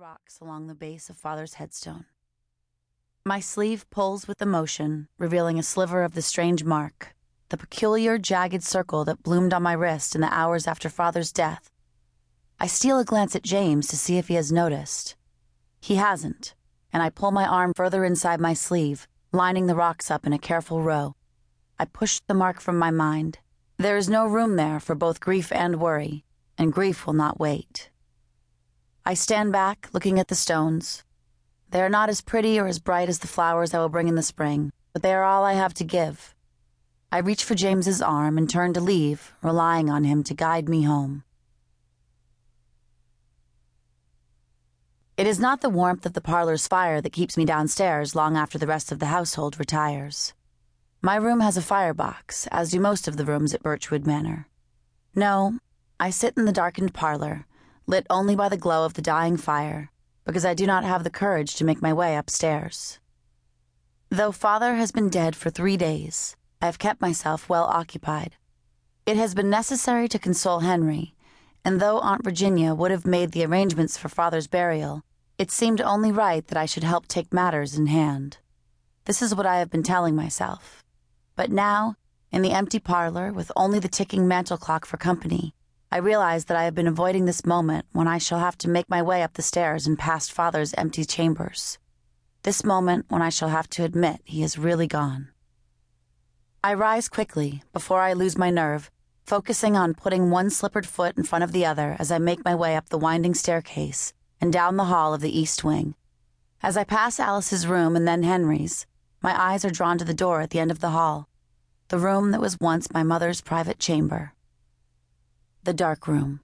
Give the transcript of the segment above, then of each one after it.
rocks along the base of Father's headstone. My sleeve pulls with emotion, revealing a sliver of the strange mark, the peculiar jagged circle that bloomed on my wrist in the hours after Father's death. I steal a glance at James to see if he has noticed. He hasn't, and I pull my arm further inside my sleeve, lining the rocks up in a careful row. I push the mark from my mind. There is no room there for both grief and worry, and grief will not wait. I stand back, looking at the stones. They are not as pretty or as bright as the flowers I will bring in the spring, but they are all I have to give. I reach for James's arm and turn to leave, relying on him to guide me home. It is not the warmth of the parlor's fire that keeps me downstairs long after the rest of the household retires. My room has a firebox, as do most of the rooms at Birchwood Manor. No, I sit in the darkened parlor, lit only by the glow of the dying fire, because I do not have the courage to make my way upstairs. Though father has been dead for three days, I have kept myself well occupied. It has been necessary to console Henry, and though Aunt Virginia would have made the arrangements for father's burial, it seemed only right that I should help take matters in hand. This is what I have been telling myself. But now, in the empty parlor, with only the ticking mantel clock for company, I realize that I have been avoiding this moment when I shall have to make my way up the stairs and past father's empty chambers. This moment when I shall have to admit he is really gone. I rise quickly, before I lose my nerve, focusing on putting one slippered foot in front of the other as I make my way up the winding staircase and down the hall of the east wing. As I pass Alice's room and then Henry's, my eyes are drawn to the door at the end of the hall, the room that was once my mother's private chamber the dark room.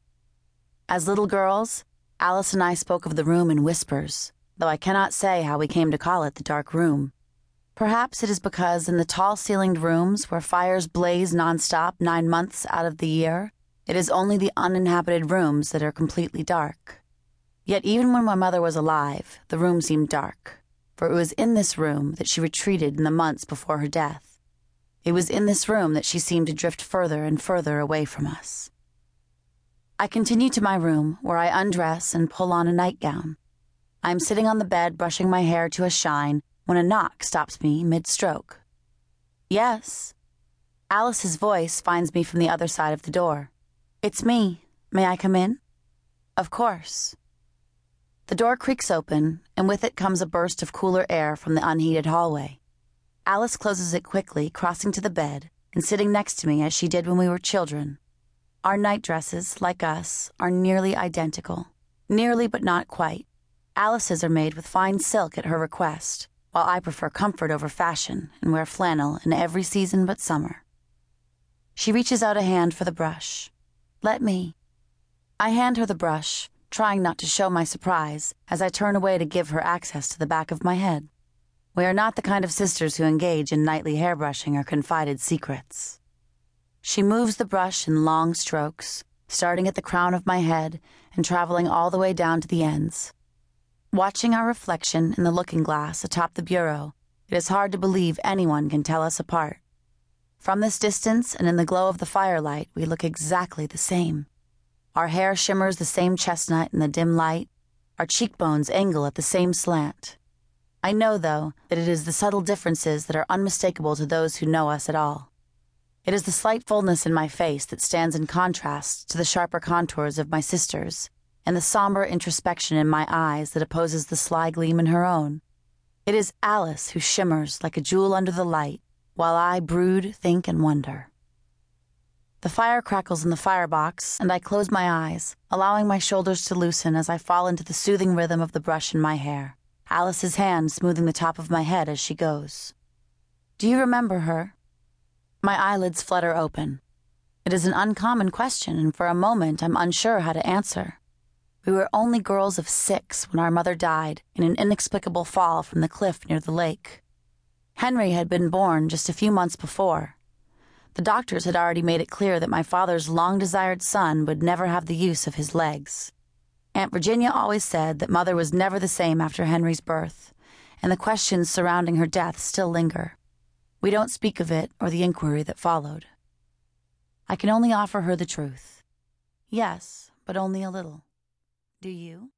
As little girls, Alice and I spoke of the room in whispers, though I cannot say how we came to call it the dark room. Perhaps it is because in the tall ceilinged rooms where fires blaze nonstop nine months out of the year, it is only the uninhabited rooms that are completely dark. Yet even when my mother was alive, the room seemed dark, for it was in this room that she retreated in the months before her death. It was in this room that she seemed to drift further and further away from us. I continue to my room, where I undress and pull on a nightgown. I am sitting on the bed, brushing my hair to a shine, when a knock stops me mid stroke. Yes. Alice's voice finds me from the other side of the door. It's me. May I come in? Of course. The door creaks open, and with it comes a burst of cooler air from the unheated hallway. Alice closes it quickly, crossing to the bed and sitting next to me as she did when we were children. Our night dresses, like us, are nearly identical. Nearly, but not quite. Alice's are made with fine silk at her request, while I prefer comfort over fashion and wear flannel in every season but summer. She reaches out a hand for the brush. Let me. I hand her the brush, trying not to show my surprise as I turn away to give her access to the back of my head. We are not the kind of sisters who engage in nightly hairbrushing or confided secrets. She moves the brush in long strokes, starting at the crown of my head and traveling all the way down to the ends. Watching our reflection in the looking glass atop the bureau, it is hard to believe anyone can tell us apart. From this distance and in the glow of the firelight, we look exactly the same. Our hair shimmers the same chestnut in the dim light, our cheekbones angle at the same slant. I know, though, that it is the subtle differences that are unmistakable to those who know us at all. It is the slight fullness in my face that stands in contrast to the sharper contours of my sister's, and the somber introspection in my eyes that opposes the sly gleam in her own. It is Alice who shimmers like a jewel under the light, while I brood, think, and wonder. The fire crackles in the firebox, and I close my eyes, allowing my shoulders to loosen as I fall into the soothing rhythm of the brush in my hair, Alice's hand smoothing the top of my head as she goes. Do you remember her? My eyelids flutter open. It is an uncommon question, and for a moment I'm unsure how to answer. We were only girls of six when our mother died in an inexplicable fall from the cliff near the lake. Henry had been born just a few months before. The doctors had already made it clear that my father's long desired son would never have the use of his legs. Aunt Virginia always said that mother was never the same after Henry's birth, and the questions surrounding her death still linger. We don't speak of it or the inquiry that followed. I can only offer her the truth. Yes, but only a little. Do you?